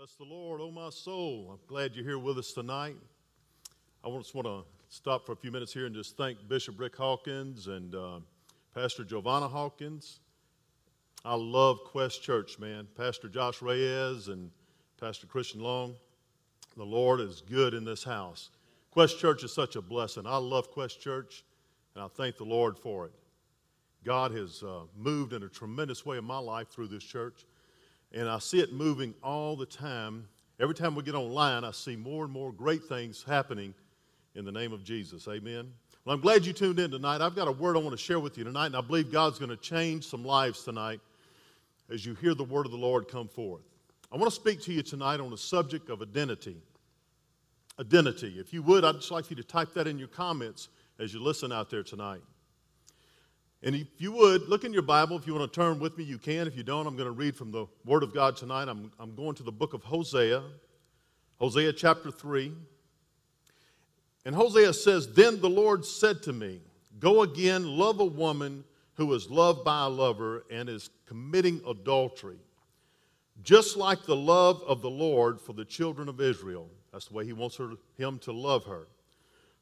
Bless the Lord, oh my soul. I'm glad you're here with us tonight. I just want to stop for a few minutes here and just thank Bishop Rick Hawkins and uh, Pastor Giovanna Hawkins. I love Quest Church, man. Pastor Josh Reyes and Pastor Christian Long. The Lord is good in this house. Quest Church is such a blessing. I love Quest Church, and I thank the Lord for it. God has uh, moved in a tremendous way in my life through this church, and I see it moving all the time. Every time we get online, I see more and more great things happening in the name of Jesus. Amen. Well, I'm glad you tuned in tonight. I've got a word I want to share with you tonight, and I believe God's going to change some lives tonight as you hear the word of the Lord come forth. I want to speak to you tonight on the subject of identity. Identity. If you would, I'd just like you to type that in your comments as you listen out there tonight. And if you would, look in your Bible. If you want to turn with me, you can. If you don't, I'm going to read from the Word of God tonight. I'm, I'm going to the book of Hosea, Hosea chapter 3. And Hosea says, Then the Lord said to me, Go again, love a woman who is loved by a lover and is committing adultery. Just like the love of the Lord for the children of Israel. That's the way he wants her, him to love her.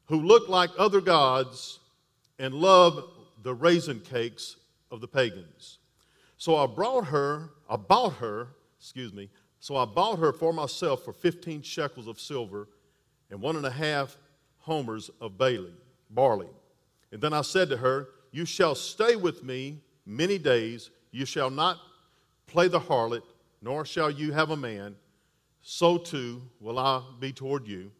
Who look like other gods and love the raisin cakes of the pagans. So I brought her, I bought her, excuse me, so I bought her for myself for 15 shekels of silver and one and a half homers of barley, barley. And then I said to her, You shall stay with me many days. You shall not play the harlot, nor shall you have a man. So too will I be toward you.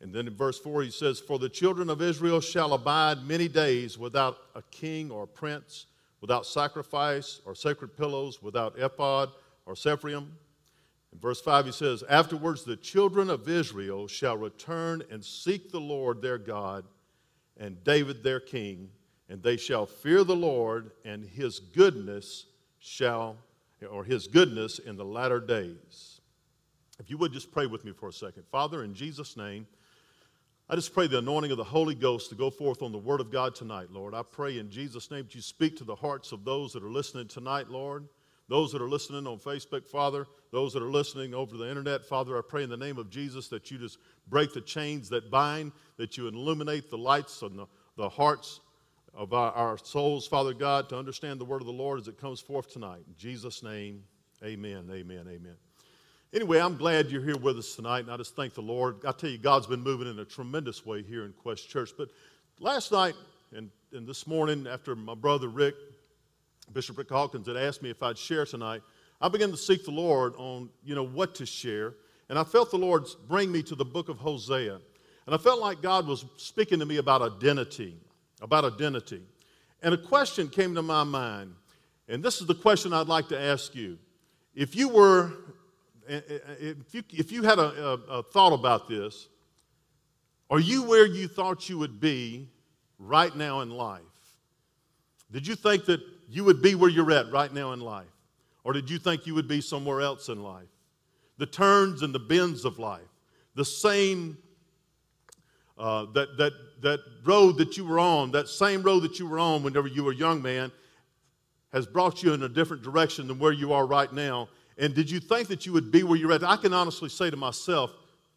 And then in verse 4, he says, For the children of Israel shall abide many days without a king or prince, without sacrifice or sacred pillows, without ephod or teraphim. In verse 5, he says, Afterwards the children of Israel shall return and seek the Lord their God and David their king, and they shall fear the Lord and his goodness shall, or his goodness in the latter days. If you would just pray with me for a second. Father, in Jesus' name, I just pray the anointing of the Holy Ghost to go forth on the Word of God tonight, Lord. I pray in Jesus' name that you speak to the hearts of those that are listening tonight, Lord. Those that are listening on Facebook, Father, those that are listening over the internet, Father, I pray in the name of Jesus that you just break the chains that bind, that you illuminate the lights on the, the hearts of our, our souls, Father God, to understand the word of the Lord as it comes forth tonight. In Jesus' name, amen, amen, amen. Anyway, I'm glad you're here with us tonight, and I just thank the Lord. I tell you, God's been moving in a tremendous way here in Quest Church. But last night and, and this morning, after my brother Rick, Bishop Rick Hawkins, had asked me if I'd share tonight, I began to seek the Lord on, you know, what to share. And I felt the Lord bring me to the book of Hosea. And I felt like God was speaking to me about identity, about identity. And a question came to my mind. And this is the question I'd like to ask you. If you were if you, if you had a, a, a thought about this, are you where you thought you would be right now in life? Did you think that you would be where you're at right now in life? Or did you think you would be somewhere else in life? The turns and the bends of life, the same, uh, that, that, that road that you were on, that same road that you were on whenever you were a young man, has brought you in a different direction than where you are right now. And did you think that you would be where you're at? I can honestly say to myself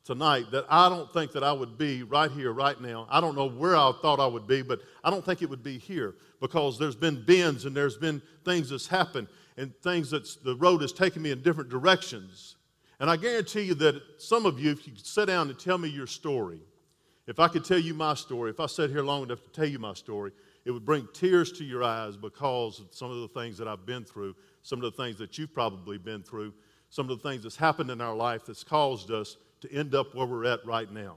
tonight that I don't think that I would be right here, right now. I don't know where I thought I would be, but I don't think it would be here because there's been bends and there's been things that's happened and things that the road has taken me in different directions. And I guarantee you that some of you, if you could sit down and tell me your story, if I could tell you my story, if I sat here long enough to tell you my story, it would bring tears to your eyes because of some of the things that I've been through some of the things that you've probably been through, some of the things that's happened in our life that's caused us to end up where we're at right now.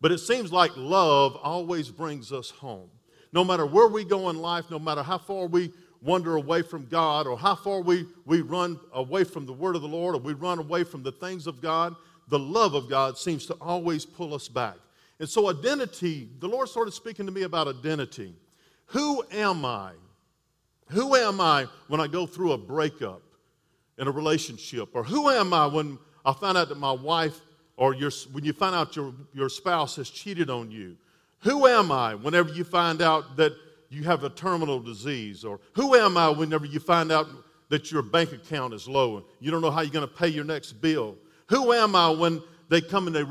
But it seems like love always brings us home. No matter where we go in life, no matter how far we wander away from God or how far we, we run away from the Word of the Lord or we run away from the things of God, the love of God seems to always pull us back. And so, identity, the Lord started speaking to me about identity. Who am I? Who am I when I go through a breakup in a relationship? Or who am I when I find out that my wife or your, when you find out your, your spouse has cheated on you? Who am I whenever you find out that you have a terminal disease? Or who am I whenever you find out that your bank account is low and you don't know how you're going to pay your next bill? Who am I when they come and they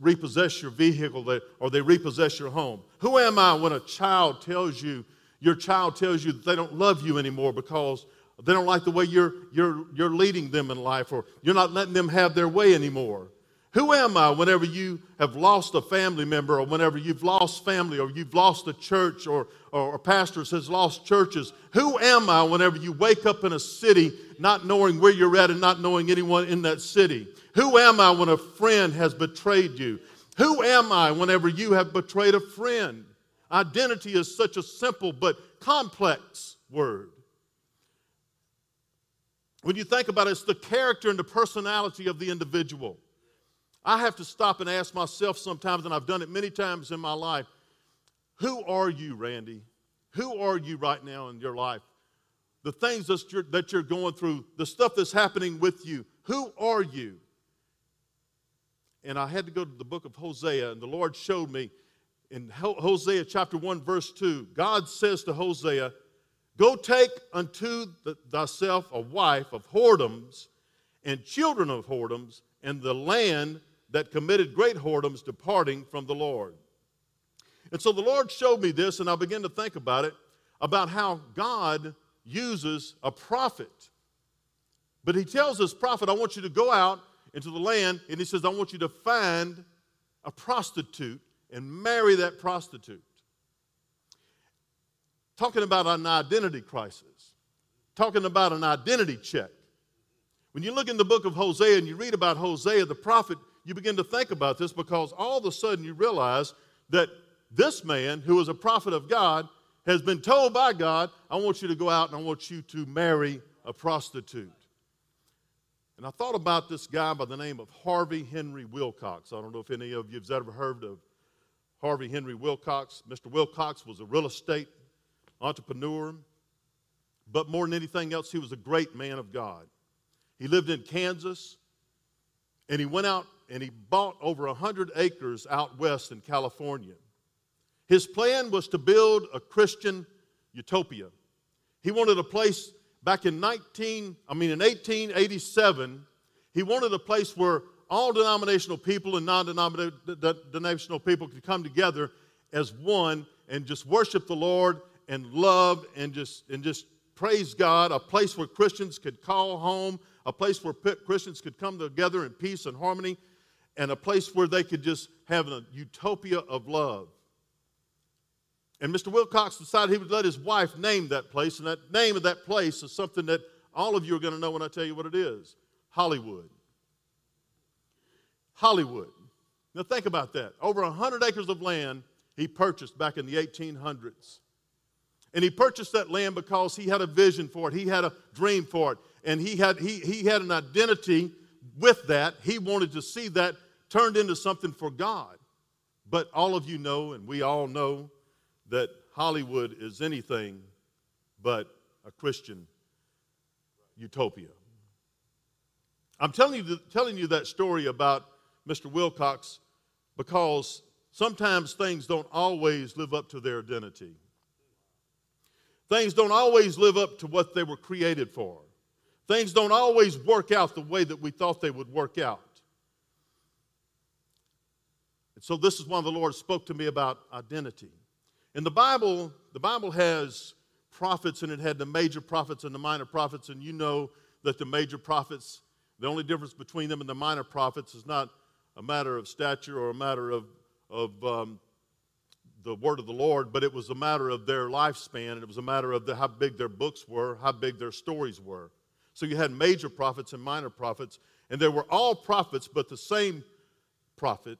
repossess your vehicle or they repossess your home? Who am I when a child tells you, your child tells you that they don't love you anymore because they don't like the way you're, you're, you're leading them in life or you're not letting them have their way anymore? Who am I whenever you have lost a family member or whenever you've lost family or you've lost a church or, or, pastors has lost churches? Who am I whenever you wake up in a city not knowing where you're at and not knowing anyone in that city? Who am I when a friend has betrayed you? Who am I whenever you have betrayed a friend? Identity is such a simple but complex word. When you think about it, it's the character and the personality of the individual. I have to stop and ask myself sometimes, and I've done it many times in my life who are you, Randy? Who are you right now in your life? The things that you're, that you're going through, the stuff that's happening with you, who are you? And I had to go to the book of Hosea, and the Lord showed me in Hosea chapter 1, verse 2, God says to Hosea, Go take unto thyself a wife of whoredoms and children of whoredoms, and the land that committed great whoredoms departing from the Lord. And so the Lord showed me this, and I began to think about it about how God uses a prophet. But he tells this prophet, I want you to go out into the land, and he says, I want you to find a prostitute and marry that prostitute. Talking about an identity crisis, talking about an identity check. When you look in the book of Hosea and you read about Hosea, the prophet you begin to think about this because all of a sudden you realize that this man, who is a prophet of God, has been told by God, I want you to go out and I want you to marry a prostitute. And I thought about this guy by the name of Harvey Henry Wilcox. I don't know if any of you have ever heard of Harvey Henry Wilcox. Mr. Wilcox was a real estate entrepreneur, but more than anything else, he was a great man of God. He lived in Kansas, and he went out and he bought over 100 acres out west in California. His plan was to build a Christian utopia. He wanted a place back in 19, I mean in 1887, he wanted a place where all denominational people and non-denominational people could come together as one and just worship the Lord and love and just and just praise God, a place where Christians could call home, a place where Christians could come together in peace and harmony and a place where they could just have a utopia of love. And Mr. Wilcox decided he would let his wife name that place, and that name of that place is something that all of you are going to know when I tell you what it is Hollywood. Hollywood. Now, think about that. Over 100 acres of land he purchased back in the 1800s. And he purchased that land because he had a vision for it, he had a dream for it, and he had, he, he had an identity with that. He wanted to see that turned into something for God. But all of you know, and we all know, that Hollywood is anything but a Christian utopia. I'm telling you, telling you that story about Mr. Wilcox because sometimes things don't always live up to their identity. Things don't always live up to what they were created for. Things don't always work out the way that we thought they would work out. And so this is why the Lord spoke to me about identity. In the Bible, the Bible has prophets and it had the major prophets and the minor prophets, and you know that the major prophets, the only difference between them and the minor prophets is not a matter of stature or a matter of, of um, the word of the Lord, but it was a matter of their lifespan, and it was a matter of the, how big their books were, how big their stories were. So you had major prophets and minor prophets, and they were all prophets, but the same prophet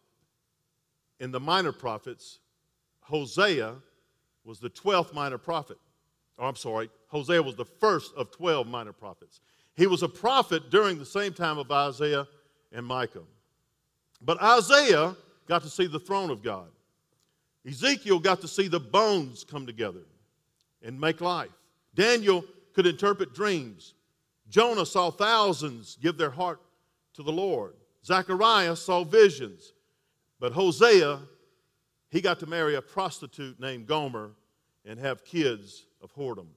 in the minor prophets, Hosea was the 12th minor prophet. Oh, I'm sorry, Hosea was the first of 12 minor prophets. He was a prophet during the same time of Isaiah and Micah. But Isaiah got to see the throne of God. Ezekiel got to see the bones come together and make life. Daniel could interpret dreams. Jonah saw thousands give their heart to the Lord. Zechariah saw visions. But Hosea, he got to marry a prostitute named Gomer and have kids of whoredom.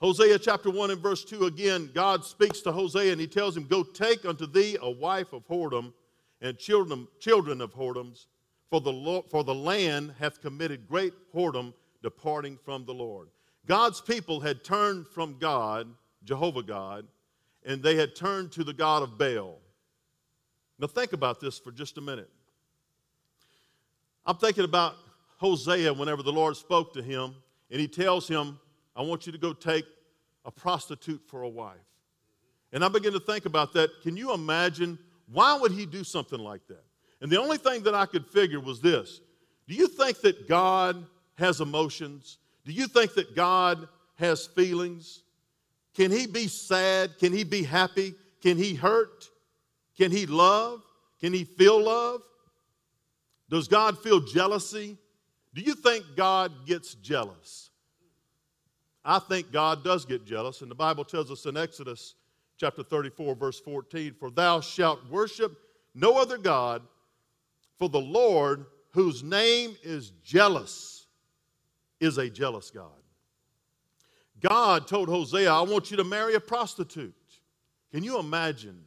Hosea chapter 1 and verse 2 again, God speaks to Hosea and he tells him, Go take unto thee a wife of whoredom and children, children of whoredoms, for the, for the land hath committed great whoredom, departing from the Lord. God's people had turned from God, Jehovah God, and they had turned to the God of Baal. Now, think about this for just a minute. I'm thinking about Hosea whenever the Lord spoke to him, and he tells him, I want you to go take a prostitute for a wife. And I begin to think about that. Can you imagine why would he do something like that? And the only thing that I could figure was this Do you think that God has emotions? Do you think that God has feelings? Can he be sad? Can he be happy? Can he hurt? Can he love? Can he feel love? Does God feel jealousy? Do you think God gets jealous? I think God does get jealous, and the Bible tells us in Exodus chapter 34, verse 14 For thou shalt worship no other God, for the Lord, whose name is jealous, is a jealous God. God told Hosea, I want you to marry a prostitute. Can you imagine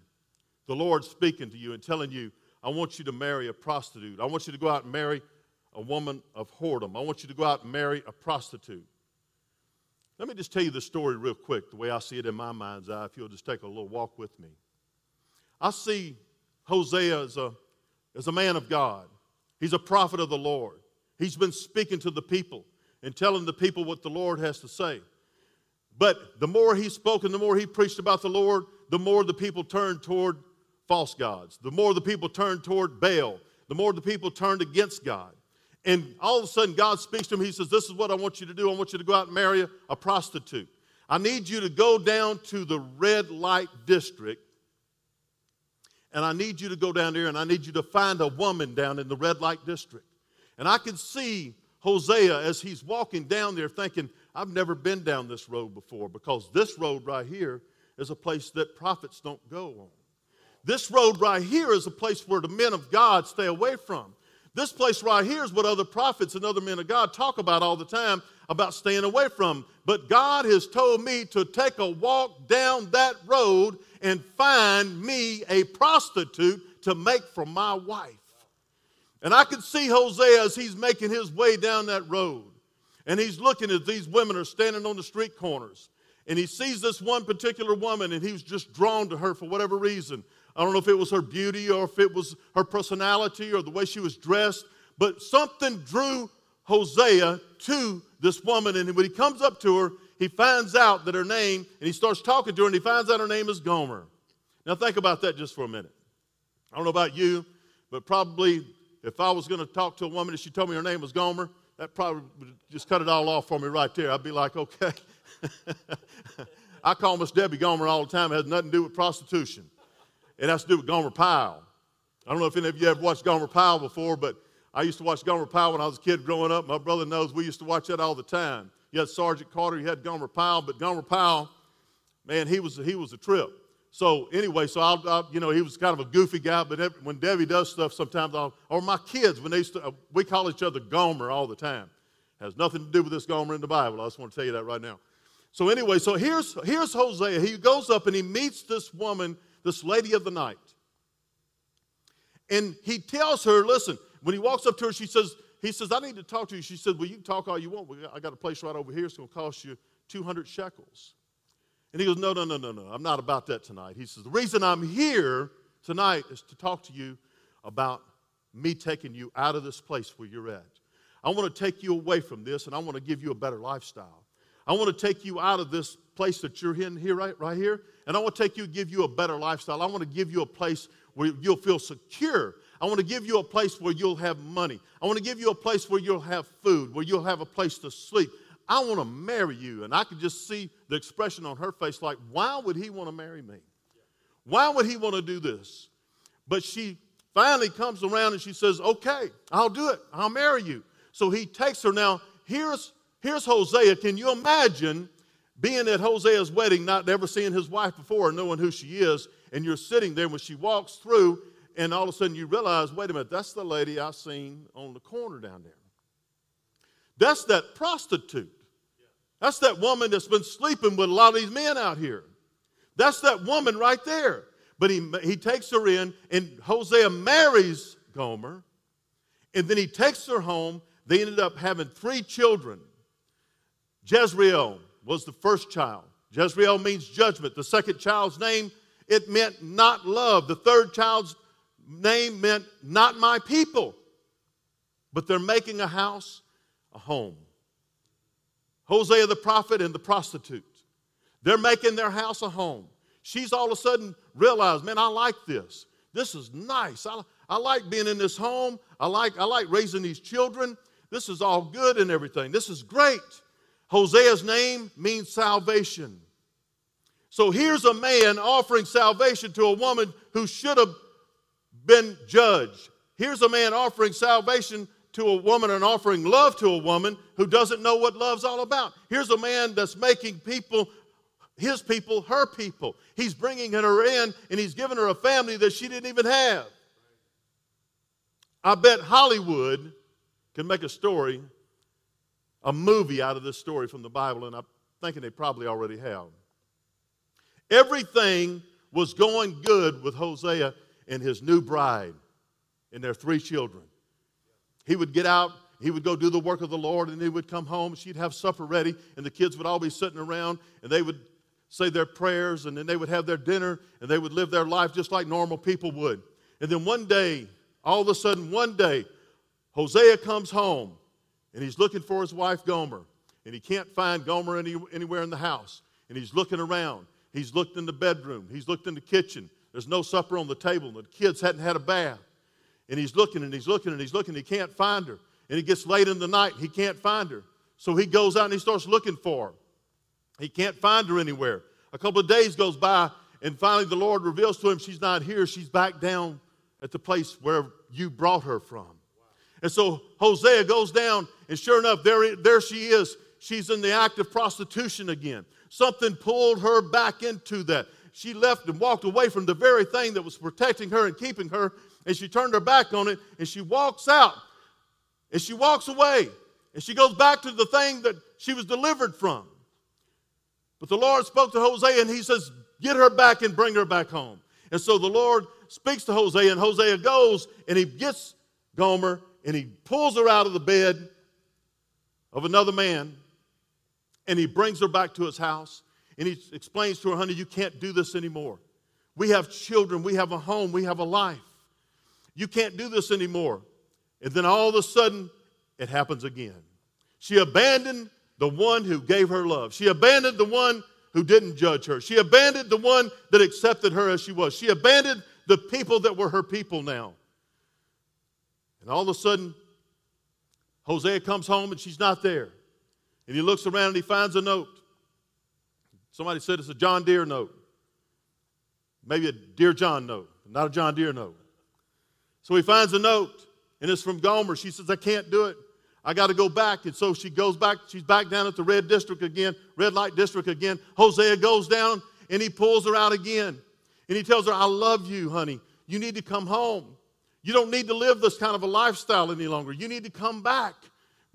the Lord speaking to you and telling you, I want you to marry a prostitute? I want you to go out and marry a woman of whoredom. I want you to go out and marry a prostitute. Let me just tell you the story real quick, the way I see it in my mind's eye, if you'll just take a little walk with me. I see Hosea as a, as a man of God. He's a prophet of the Lord. He's been speaking to the people and telling the people what the Lord has to say. But the more he spoke and the more he preached about the Lord, the more the people turned toward false gods. The more the people turned toward Baal. The more the people turned against God. And all of a sudden, God speaks to him. He says, This is what I want you to do. I want you to go out and marry a, prostitute. I need you to go down to the red light district. And I need you to go down there and I need you to find a woman down in the red light district. And I can see Hosea as he's walking down there thinking, I've never been down this road before because this road right here is a place that prophets don't go on. This road right here is a place where the men of God stay away from. This place right here is what other prophets and other men of God talk about all the time about staying away from. But God has told me to take a walk down that road and find me a prostitute to make for my wife. And I can see Hosea as he's making his way down that road. And he's looking at these women are standing on the street corners. And he sees this one particular woman and he was just drawn to her for whatever reason. I don't know if it was her beauty or if it was her personality or the way she was dressed, but something drew Hosea to this woman. And when he comes up to her, he finds out that her name, and he starts talking to her, and he finds out her name is Gomer. Now, think about that just for a minute. I don't know about you, but probably if I was going to talk to a woman and she told me her name was Gomer, that probably would just cut it all off for me right there. I'd be like, okay. I call Miss Debbie Gomer all the time. It has nothing to do with prostitution. It has to do with Gomer Pyle. I don't know if any of you ever watched Gomer Pyle before, but I used to watch Gomer Pyle when I was a kid growing up. My brother knows we used to watch that all the time. You had Sergeant Carter, you had Gomer Pyle, but Gomer Pyle, man, he was, he was a trip. So anyway, so I'll, I'll, you know, he was kind of a goofy guy, but every, when Debbie does stuff, sometimes I'll, or my kids, when they used to, uh, we call each other Gomer all the time. Has nothing to do with this Gomer in the Bible. I just want to tell you that right now. So anyway, so here's, here's Hosea. He goes up and he meets this woman this lady of the night. And he tells her, listen, when he walks up to her, she says, he says, I need to talk to you. She said, Well, you can talk all you want. I got a place right over here. It's going to cost you 200 shekels. And he goes, No, no, no, no, no. I'm not about that tonight. He says, The reason I'm here tonight is to talk to you about me taking you out of this place where you're at. I want to take you away from this and I want to give you a better lifestyle. I want to take you out of this place that you're in here, right, right here, and I want to take you, give you a better lifestyle. I want to give you a place where you'll feel secure. I want to give you a place where you'll have money. I want to give you a place where you'll have food, where you'll have a place to sleep. I want to marry you. And I could just see the expression on her face like, why would he want to marry me? Why would he want to do this? But she finally comes around and she says, okay, I'll do it. I'll marry you. So he takes her. Now, here's, here's Hosea. Can you imagine being at Hosea's wedding, not ever seeing his wife before, knowing who she is, and you're sitting there when she walks through, and all of a sudden you realize, wait a minute, that's the lady I seen on the corner down there. That's that prostitute. That's that woman that's been sleeping with a lot of these men out here. That's that woman right there. But he, he takes her in, and Hosea marries Gomer, and then he takes her home. They ended up having three children. Jezreel was the first child. Jezreel means judgment. The second child's name, it meant not love. The third child's name meant not my people. But they're making a house a home. Hosea the prophet and the prostitute. They're making their house a home. She's all of a sudden realized, man, I like this. This is nice. I, I like being in this home. I like, I like raising these children. This is all good and everything. This is great. Hosea's name means salvation. So here's a man offering salvation to a woman who should have been judged. Here's a man offering salvation to a woman and offering love to a woman who doesn't know what love's all about. Here's a man that's making people, his people, her people. He's bringing her in and he's giving her a family that she didn't even have. I bet Hollywood can make a story, a movie out of this story from the Bible, and I'm thinking they probably already have. Everything was going good with Hosea and his new bride and their three children. He would get out, he would go do the work of the Lord, and he would come home. She'd have supper ready, and the kids would all be sitting around, and they would say their prayers, and then they would have their dinner, and they would live their life just like normal people would. And then one day, all of a sudden, one day, Hosea comes home, and he's looking for his wife Gomer, and he can't find Gomer any, anywhere in the house. And he's looking around. He's looked in the bedroom. He's looked in the kitchen. There's no supper on the table. The kids hadn't had a bath. And he's looking and he's looking and he's looking. He can't find her. And it gets late in the night. He can't find her. So he goes out and he starts looking for her. He can't find her anywhere. A couple of days goes by, and finally the Lord reveals to him she's not here. She's back down at the place where you brought her from. And so Hosea goes down, and sure enough, there, there she is. She's in the act of prostitution again. Something pulled her back into that. She left and walked away from the very thing that was protecting her and keeping her, and she turned her back on it and she walks out and she walks away and she goes back to the thing that she was delivered from. But the Lord spoke to Hosea and he says, Get her back and bring her back home. And so the Lord speaks to Hosea, and Hosea goes and he gets Gomer and he pulls her out of the bed of another man and he brings her back to his house and he explains to her, honey, you can't do this anymore. We have children, we have a home, we have a life. You can't do this anymore. And then all of a sudden, it happens again. She abandoned the one who gave her love. She abandoned the one who didn't judge her. She abandoned the one that accepted her as she was. She abandoned the people that were her people now. And all of a sudden, Hosea comes home and she's not there. And he looks around and he finds a note. Somebody said it's a John Deere note. Maybe a Dear John note, not a John Deere note. So he finds a note, and it's from Gomer. She says, I can't do it. I got to go back. And so she goes back. She's back down at the red district again, red light district again. Hosea goes down and he pulls her out again. And he tells her, I love you, honey. You need to come home. You don't need to live this kind of a lifestyle any longer. You need to come back.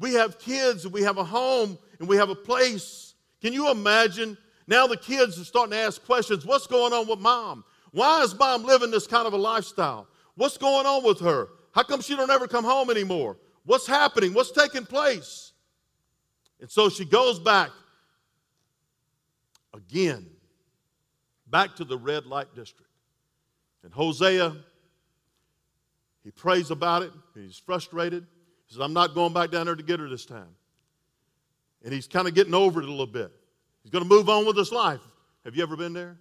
We have kids, and we have a home, and we have a place. Can you imagine? Now the kids are starting to ask questions What's going on with mom? Why is mom living this kind of a lifestyle? What's going on with her? How come she don't ever come home anymore? What's happening? What's taking place? And so she goes back again, back to the red light district. And Hosea, he prays about it. He's frustrated. He says, I'm not going back down there to get her this time. And he's kind of getting over it a little bit. He's going to move on with his life. Have you ever been there?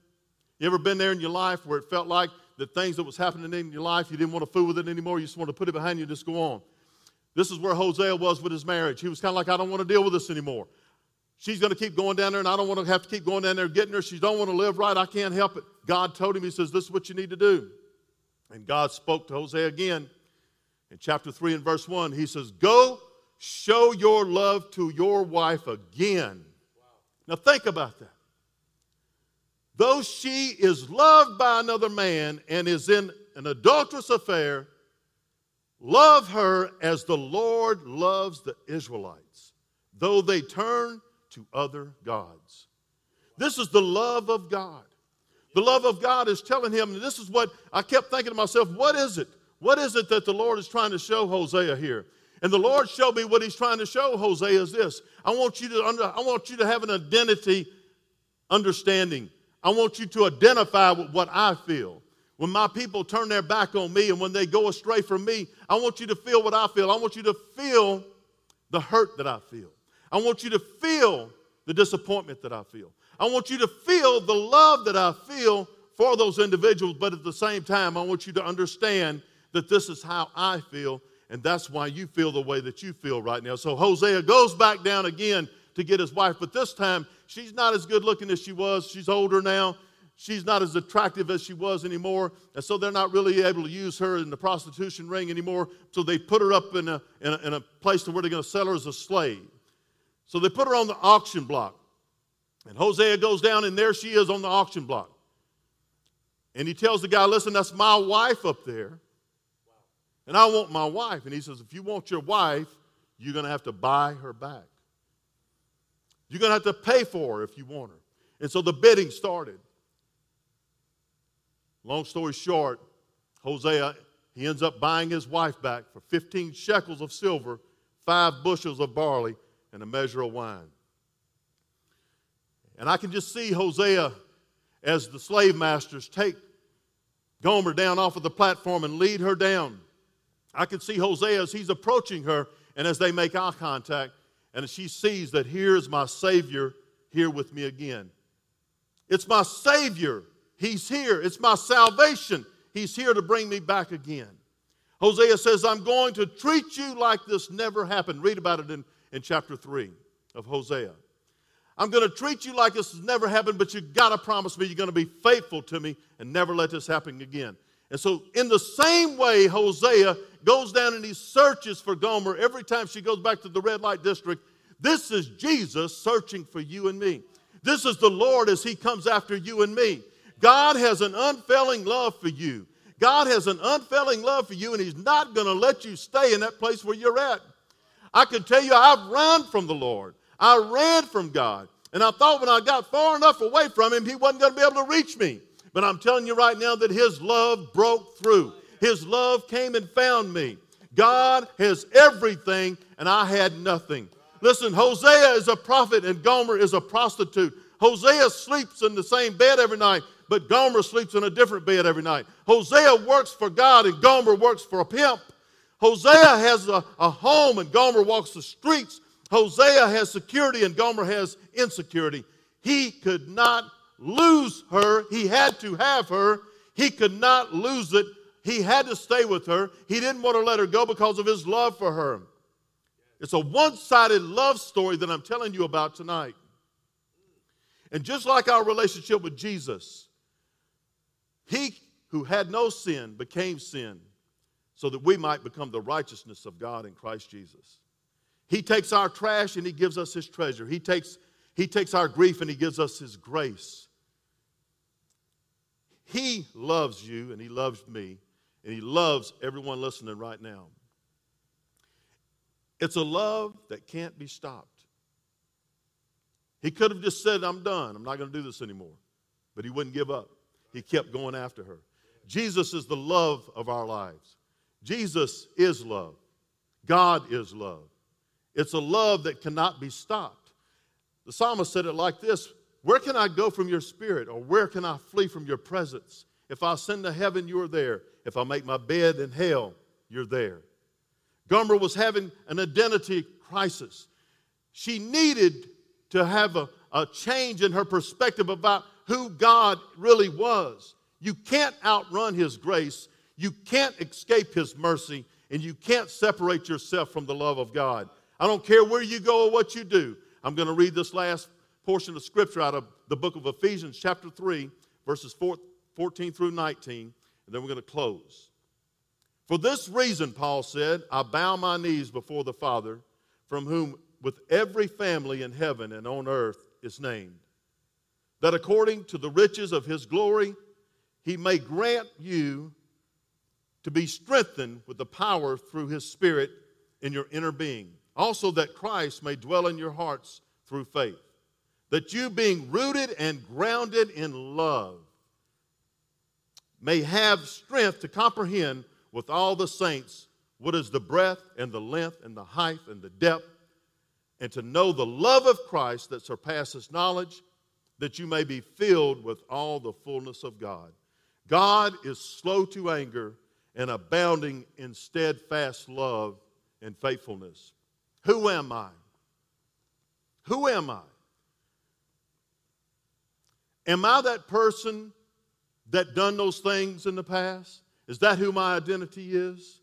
You ever been there in your life where it felt like the things that was happening in your life, you didn't want to fool with it anymore. You just want to put it behind you and just go on. This is where Hosea was with his marriage. He was kind of like, I don't want to deal with this anymore. She's going to keep going down there, and I don't want to have to keep going down there getting her. She don't want to live right. I can't help it. God told him, He says, This is what you need to do. And God spoke to Hosea again in chapter 3 and verse 1. He says, Go show your love to your wife again. Wow. Now think about that though she is loved by another man and is in an adulterous affair, love her as the Lord loves the Israelites, though they turn to other gods. This is the love of God. The love of God is telling him, and this is what I kept thinking to myself, what is it? What is it that the Lord is trying to show Hosea here? And the Lord showed me what he's trying to show Hosea is this. I want you to under, I want you to have an identity understanding. I want you to identify with what I feel. When my people turn their back on me and when they go astray from me, I want you to feel what I feel. I want you to feel the hurt that I feel. I want you to feel the disappointment that I feel. I want you to feel the love that I feel for those individuals, but at the same time, I want you to understand that this is how I feel, and that's why you feel the way that you feel right now. So Hosea goes back down again to get his wife, but this time she's not as good looking as she was. She's older now. She's not as attractive as she was anymore, and so they're not really able to use her in the prostitution ring anymore. So they put her up in a, in a, in a place to where they're going to sell her as a slave. So they put her on the auction block. And Hosea goes down, and there she is on the auction block. And he tells the guy, Listen, that's my wife up there. And I want my wife. And he says, If you want your wife, you're going to have to buy her back. You're going to have to pay for her if you want her. And so the bidding started. Long story short, Hosea, he ends up buying his wife back for 15 shekels of silver, five bushels of barley, and a measure of wine. And I can just see Hosea as the slave masters take Gomer down off of the platform and lead her down. I can see Hosea as he's approaching her and as they make eye contact, and she sees that here's my Savior here with me again. It's my Savior. He's here. It's my salvation. He's here to bring me back again. Hosea says, I'm going to treat you like this never happened. Read about it in, in chapter 3 of Hosea. I'm going to treat you like this has never happened, but you've got to promise me you're going to be faithful to me and never let this happen again. And so, in the same way, Hosea goes down and he searches for Gomer every time she goes back to the red light district. This is Jesus searching for you and me. This is the Lord as he comes after you and me. God has an unfailing love for you. God has an unfailing love for you, and he's not going to let you stay in that place where you're at. I can tell you, I've run from the Lord. I ran from God. And I thought when I got far enough away from Him, He wasn't going to be able to reach me. But I'm telling you right now that His love broke through. His love came and found me. God has everything, and I had nothing. Listen, Hosea is a prophet, and Gomer is a prostitute. Hosea sleeps in the same bed every night, but Gomer sleeps in a different bed every night. Hosea works for God, and Gomer works for a pimp. Hosea has a, a home, and Gomer walks the streets. Hosea has security and Gomer has insecurity. He could not lose her. He had to have her. He could not lose it. He had to stay with her. He didn't want to let her go because of his love for her. It's a one sided love story that I'm telling you about tonight. And just like our relationship with Jesus, he who had no sin became sin so that we might become the righteousness of God in Christ Jesus. He takes our trash and He gives us His treasure. He takes, he takes our grief and He gives us His grace. He loves you and He loves me and He loves everyone listening right now. It's a love that can't be stopped. He could have just said, I'm done. I'm not going to do this anymore. But He wouldn't give up. He kept going after her. Jesus is the love of our lives. Jesus is love. God is love. It's a love that cannot be stopped. The psalmist said it like this Where can I go from your spirit, or where can I flee from your presence? If I ascend to heaven, you are there. If I make my bed in hell, you're there. Gomer was having an identity crisis. She needed to have a, a change in her perspective about who God really was. You can't outrun His grace, you can't escape His mercy, and you can't separate yourself from the love of God. I don't care where you go or what you do. I'm going to read this last portion of scripture out of the book of Ephesians, chapter 3, verses 14 through 19, and then we're going to close. For this reason, Paul said, I bow my knees before the Father, from whom with every family in heaven and on earth is named, that according to the riches of his glory, he may grant you to be strengthened with the power through his Spirit in your inner being also that Christ may dwell in your hearts through faith. that you, being rooted and grounded in love, may have strength to comprehend with all the saints what is the breadth and the length and the height and the depth, and to know the love of Christ that surpasses knowledge, that you may be filled with all the fullness of God. God is slow to anger and abounding in steadfast love and faithfulness. Who am I? Who am I? Am I that person that done those things in the past? Is that who my identity is?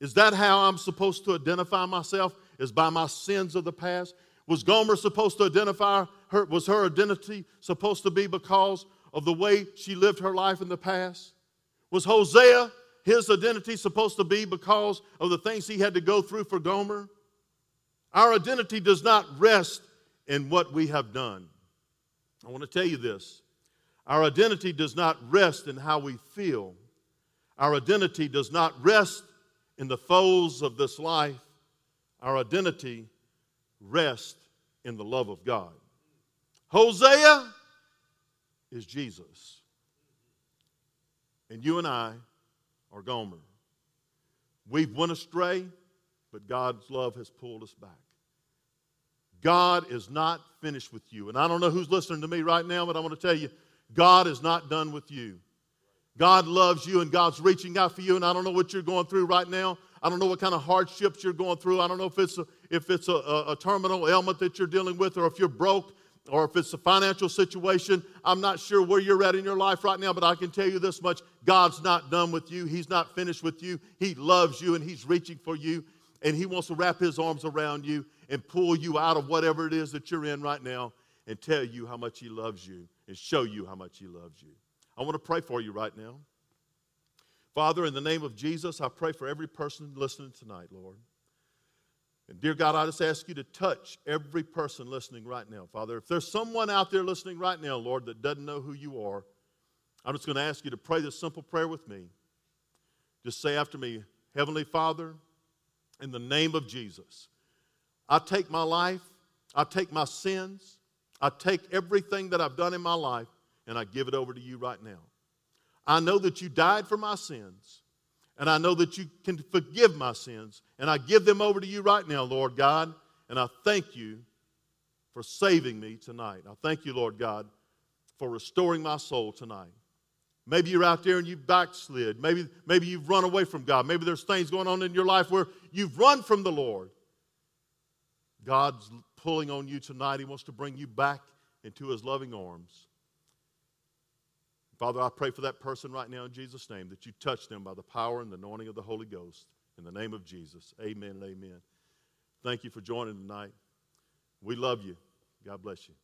Is that how I'm supposed to identify myself? Is by my sins of the past? Was Gomer supposed to identify her? Was her identity supposed to be because of the way she lived her life in the past? Was Hosea, his identity, supposed to be because of the things he had to go through for Gomer? Our identity does not rest in what we have done. I want to tell you this our identity does not rest in how we feel, our identity does not rest in the foes of this life. Our identity rests in the love of God. Hosea is Jesus. And you and I are Gomer. We've went astray, but God's love has pulled us back. God is not finished with you. And I don't know who's listening to me right now, but I want to tell you God is not done with you. God loves you and God's reaching out for you. And I don't know what you're going through right now. I don't know what kind of hardships you're going through. I don't know if it's a, if it's a, a, a terminal ailment that you're dealing with or if you're broke or if it's a financial situation. I'm not sure where you're at in your life right now, but I can tell you this much God's not done with you. He's not finished with you. He loves you and He's reaching for you and He wants to wrap His arms around you and pull you out of whatever it is that you're in right now and tell you how much He loves you and show you how much He loves you. I want to pray for you right now. Father, in the name of Jesus, I pray for every person listening tonight, Lord. And dear God, I just ask you to touch every person listening right now, Father. If there's someone out there listening right now, Lord, that doesn't know who you are, I'm just going to ask you to pray this simple prayer with me. Just say after me, Heavenly Father, in the name of Jesus, I take my life, I take my sins, I take everything that I've done in my life, and I give it over to you right now. I know that you died for my sins and I know that you can forgive my sins. And I give them over to you right now, Lord God. And I thank you for saving me tonight. I thank you, Lord God, for restoring my soul tonight. Maybe you're out there and you've backslid. Maybe, maybe you've run away from God. Maybe there's things going on in your life where you've run from the Lord. God's pulling on you tonight. He wants to bring you back into his loving arms. Father, I pray for that person right now in Jesus' name that you touch them by the power and the anointing of the Holy Ghost. In the name of Jesus. Amen and amen. Thank you for joining tonight. We love you. God bless you.